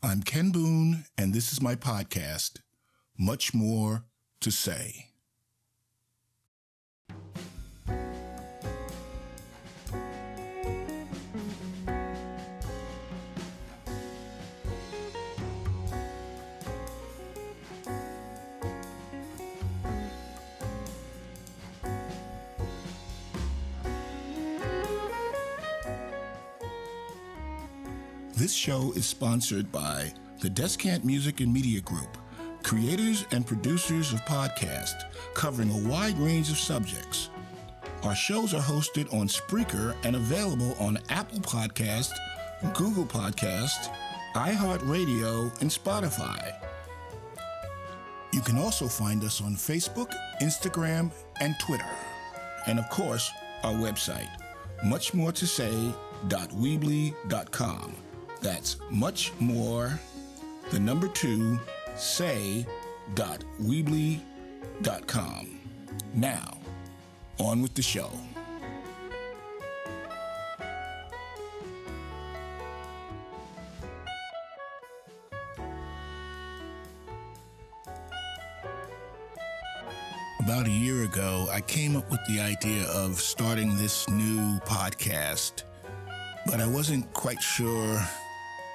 I'm Ken Boone, and this is my podcast, Much More to Say. This show is sponsored by the Descant Music and Media Group, creators and producers of podcasts covering a wide range of subjects. Our shows are hosted on Spreaker and available on Apple Podcast, Google Podcast, iHeartRadio, and Spotify. You can also find us on Facebook, Instagram, and Twitter. And of course, our website, muchmoretosay.weebly.com. That's much more, the number two, say.weebly.com. Now, on with the show. About a year ago, I came up with the idea of starting this new podcast, but I wasn't quite sure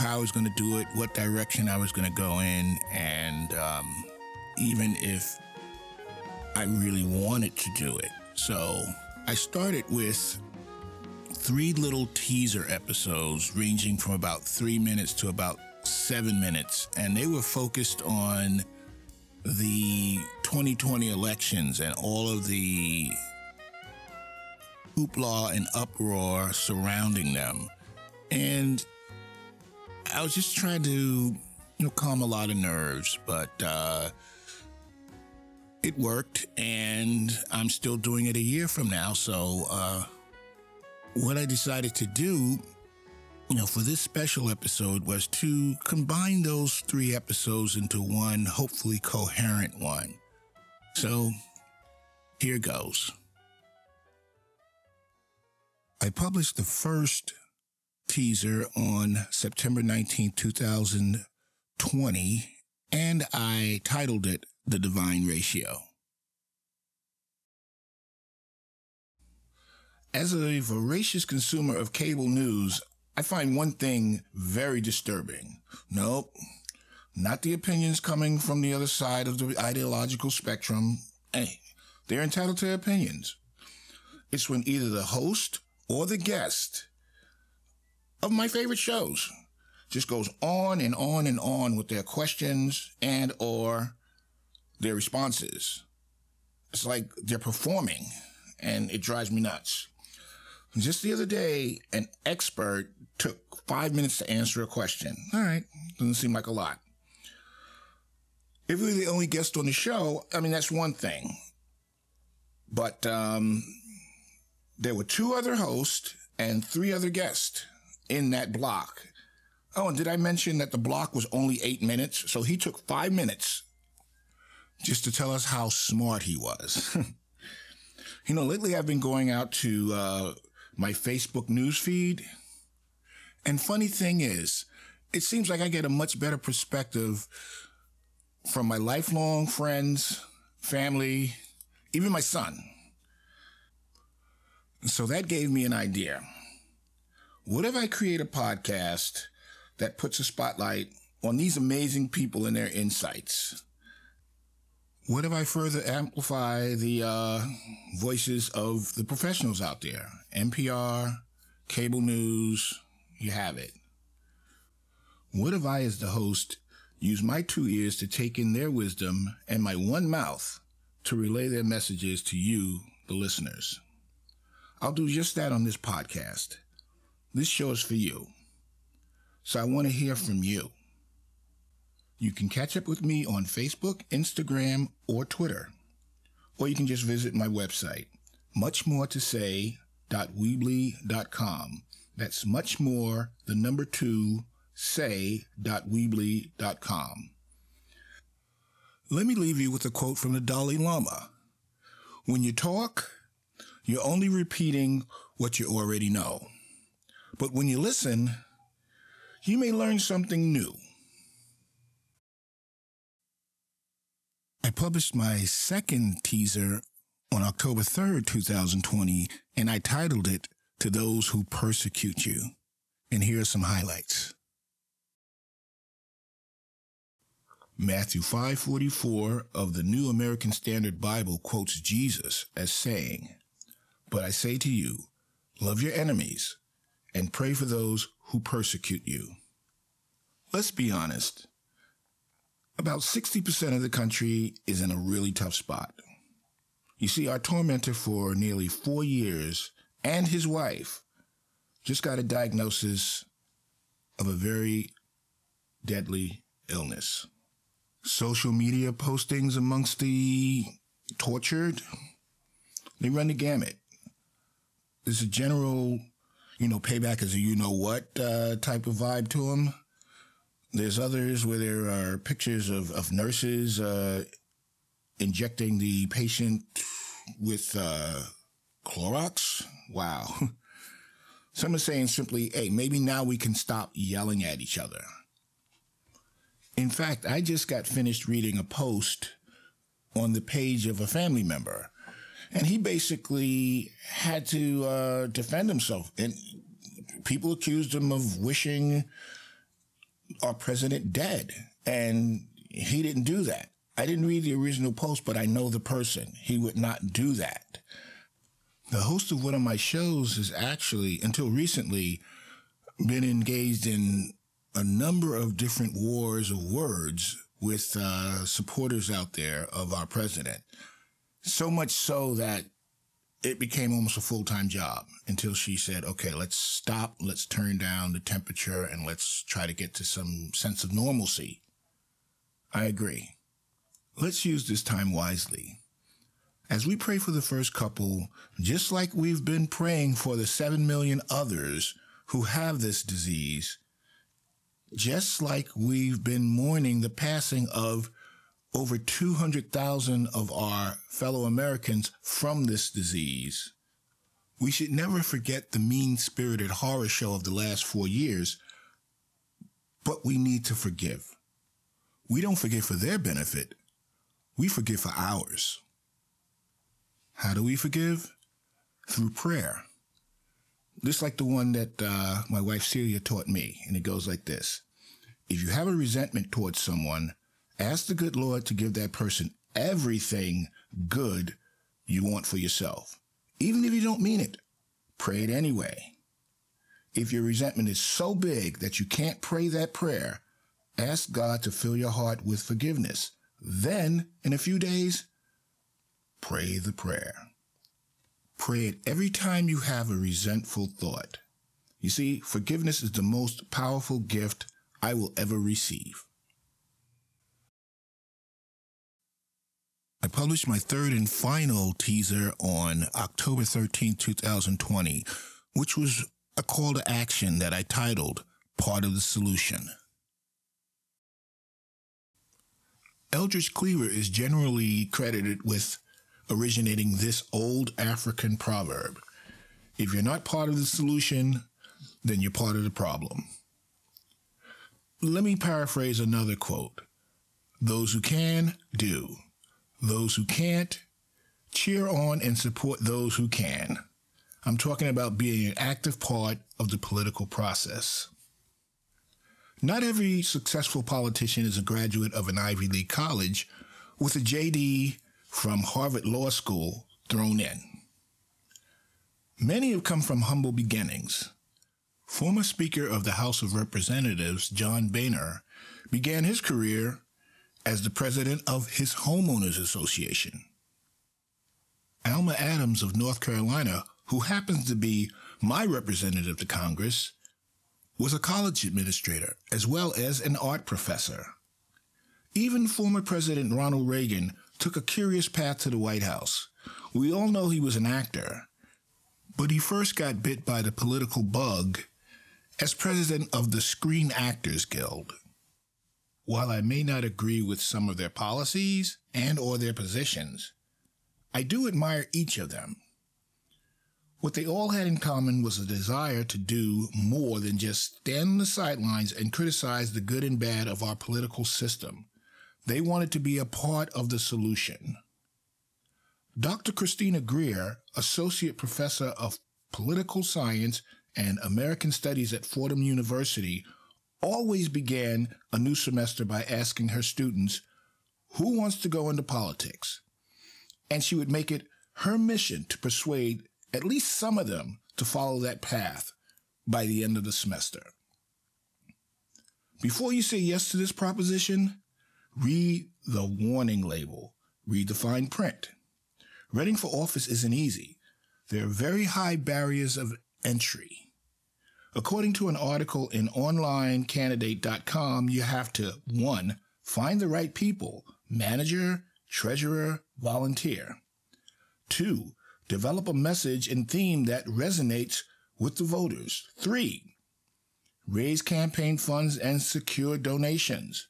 how I was going to do it, what direction I was going to go in, and um, even if I really wanted to do it. So I started with three little teaser episodes ranging from about three minutes to about seven minutes, and they were focused on the 2020 elections and all of the hoopla and uproar surrounding them. And I was just trying to, you know, calm a lot of nerves, but uh, it worked, and I'm still doing it a year from now. So, uh, what I decided to do, you know, for this special episode was to combine those three episodes into one, hopefully coherent one. So, here goes. I published the first teaser on September 19, 2020, and I titled it The Divine Ratio. As a voracious consumer of cable news, I find one thing very disturbing. Nope, not the opinions coming from the other side of the ideological spectrum. Hey, they're entitled to their opinions. It's when either the host or the guest of my favorite shows. Just goes on and on and on with their questions and or their responses. It's like they're performing and it drives me nuts. Just the other day, an expert took five minutes to answer a question. All right. Doesn't seem like a lot. If are the only guest on the show, I mean, that's one thing. But um, there were two other hosts and three other guests in that block. Oh, and did I mention that the block was only eight minutes? So he took five minutes just to tell us how smart he was. you know, lately I've been going out to uh, my Facebook news feed. And funny thing is, it seems like I get a much better perspective from my lifelong friends, family, even my son. So that gave me an idea. What if I create a podcast that puts a spotlight on these amazing people and their insights? What if I further amplify the uh, voices of the professionals out there? NPR, cable news, you have it. What if I, as the host, use my two ears to take in their wisdom and my one mouth to relay their messages to you, the listeners? I'll do just that on this podcast. This show is for you. So I want to hear from you. You can catch up with me on Facebook, Instagram, or Twitter. Or you can just visit my website, muchmoretosay.weebly.com. That's much more, the number two, say.weebly.com. Let me leave you with a quote from the Dalai Lama. When you talk, you're only repeating what you already know. But when you listen, you may learn something new. I published my second teaser on October 3rd, 2020, and I titled it To Those Who Persecute You. And here are some highlights. Matthew 5:44 of the New American Standard Bible quotes Jesus as saying, "But I say to you, love your enemies, and pray for those who persecute you." Let's be honest. About 60% of the country is in a really tough spot. You see, our tormentor for nearly four years and his wife just got a diagnosis of a very deadly illness. Social media postings amongst the tortured, they run the gamut. There's a general, you know, payback is a you know what uh, type of vibe to them. There's others where there are pictures of, of nurses uh, injecting the patient with uh, Clorox. Wow. Some are saying simply, hey, maybe now we can stop yelling at each other. In fact, I just got finished reading a post on the page of a family member, and he basically had to uh, defend himself. And people accused him of wishing our president dead, and he didn't do that. I didn't read the original post, but I know the person. He would not do that. The host of one of my shows has actually, until recently, been engaged in a number of different wars of words with uh, supporters out there of our president. So much so that it became almost a full time job until she said, okay, let's stop, let's turn down the temperature, and let's try to get to some sense of normalcy. I agree. Let's use this time wisely. As we pray for the first couple, just like we've been praying for the 7 million others who have this disease, just like we've been mourning the passing of over 200,000 of our fellow Americans from this disease, we should never forget the mean spirited horror show of the last four years, but we need to forgive. We don't forgive for their benefit, we forgive for ours. How do we forgive? Through prayer. Just like the one that uh, my wife Celia taught me, and it goes like this If you have a resentment towards someone, ask the good Lord to give that person everything good you want for yourself. Even if you don't mean it, pray it anyway. If your resentment is so big that you can't pray that prayer, ask God to fill your heart with forgiveness. Then, in a few days, pray the prayer. Pray it every time you have a resentful thought. You see, forgiveness is the most powerful gift I will ever receive. I published my third and final teaser on October 13, 2020, which was a call to action that I titled Part of the Solution. Eldridge Cleaver is generally credited with originating this old African proverb if you're not part of the solution, then you're part of the problem. Let me paraphrase another quote Those who can, do. Those who can't, cheer on and support those who can. I'm talking about being an active part of the political process. Not every successful politician is a graduate of an Ivy League college with a JD from Harvard Law School thrown in. Many have come from humble beginnings. Former Speaker of the House of Representatives, John Boehner, began his career as the president of his Homeowners Association. Alma Adams of North Carolina, who happens to be my representative to Congress, was a college administrator as well as an art professor. Even former President Ronald Reagan took a curious path to the White House. We all know he was an actor, but he first got bit by the political bug as president of the Screen Actors Guild. While I may not agree with some of their policies and or their positions, I do admire each of them. What they all had in common was a desire to do more than just stand on the sidelines and criticize the good and bad of our political system. They wanted to be a part of the solution. Dr. Christina Greer, Associate Professor of Political Science and American Studies at Fordham University, always began a new semester by asking her students, Who wants to go into politics? And she would make it her mission to persuade at least some of them to follow that path by the end of the semester. Before you say yes to this proposition, read the warning label, read the fine print. Running for office isn't easy. There are very high barriers of entry. According to an article in onlinecandidate.com, you have to 1. Find the right people, manager, treasurer, volunteer. 2. Develop a message and theme that resonates with the voters. 3. Raise campaign funds and secure donations.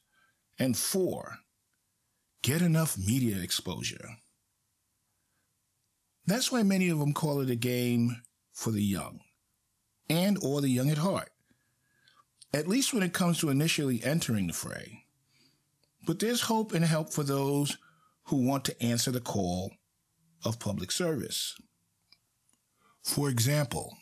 And 4. Get enough media exposure. That's why many of them call it a game for the young and or the young at heart. At least when it comes to initially entering the fray. But there's hope and help for those who want to answer the call of public service. For example,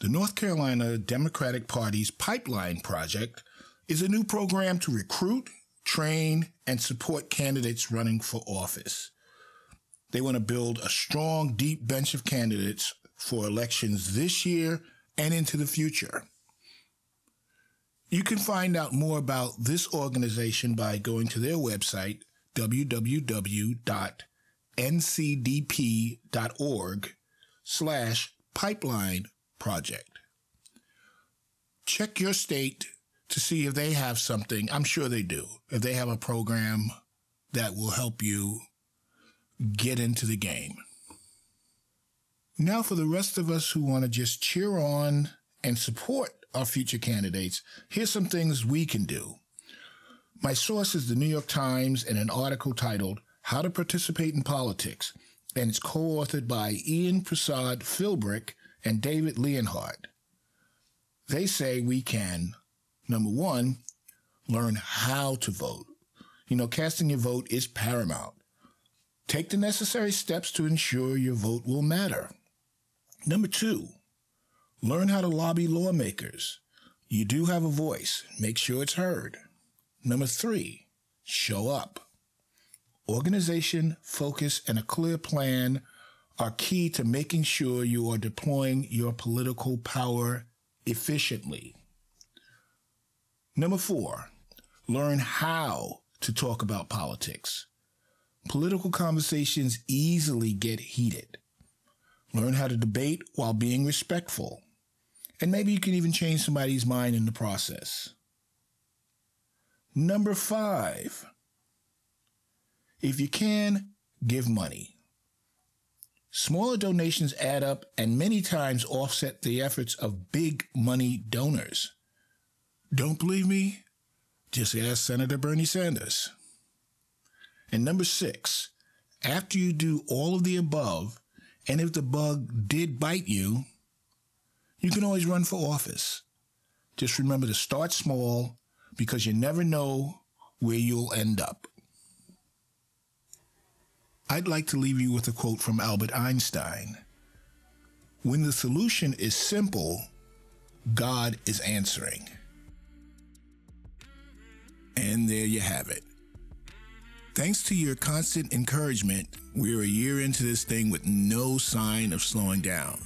the North Carolina Democratic Party's Pipeline Project is a new program to recruit, train, and support candidates running for office. They want to build a strong, deep bench of candidates for elections this year and into the future. You can find out more about this organization by going to their website, www.ncdp.org slash pipeline project. Check your state to see if they have something. I'm sure they do. If they have a program that will help you get into the game. Now, for the rest of us who want to just cheer on and support our future candidates, here's some things we can do. My source is the New York Times and an article titled How to Participate in Politics, and it's co-authored by Ian Prasad Philbrick and David Leonhardt. They say we can, number one, learn how to vote. You know, casting your vote is paramount. Take the necessary steps to ensure your vote will matter. Number two, learn how to lobby lawmakers. You do have a voice. Make sure it's heard. Number three, show up. Organization, focus, and a clear plan are key to making sure you are deploying your political power efficiently. Number four, learn how to talk about politics. Political conversations easily get heated. Learn how to debate while being respectful. And maybe you can even change somebody's mind in the process. Number five, if you can, give money. Smaller donations add up and many times offset the efforts of big money donors. Don't believe me? Just ask Senator Bernie Sanders. And number six, after you do all of the above, and if the bug did bite you, you can always run for office. Just remember to start small because you never know where you'll end up. I'd like to leave you with a quote from Albert Einstein. When the solution is simple, God is answering. And there you have it. Thanks to your constant encouragement, we're a year into this thing with no sign of slowing down.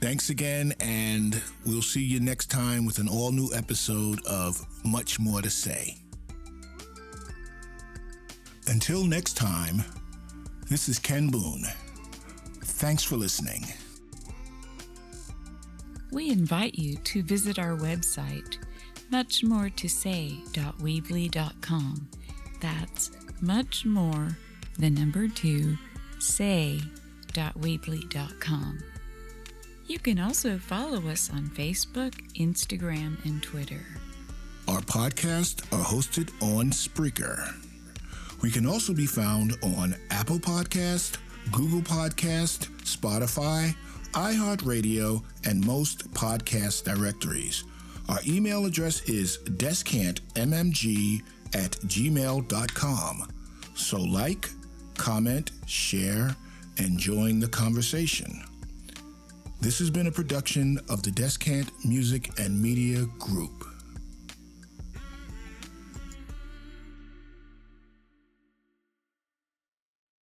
Thanks again, and we'll see you next time with an all new episode of Much More to Say. Until next time, this is Ken Boone. Thanks for listening. We invite you to visit our website, muchmoretosay.weebly.com. That's much more, the number two, say.weebly.com. You can also follow us on Facebook, Instagram, and Twitter. Our podcasts are hosted on Spreaker. We can also be found on Apple Podcast, Google Podcast, Spotify, iHeartRadio, and most podcast directories. Our email address is descantmmg at gmail.com. So like, comment, share, and join the conversation. This has been a production of the Descant Music and Media Group.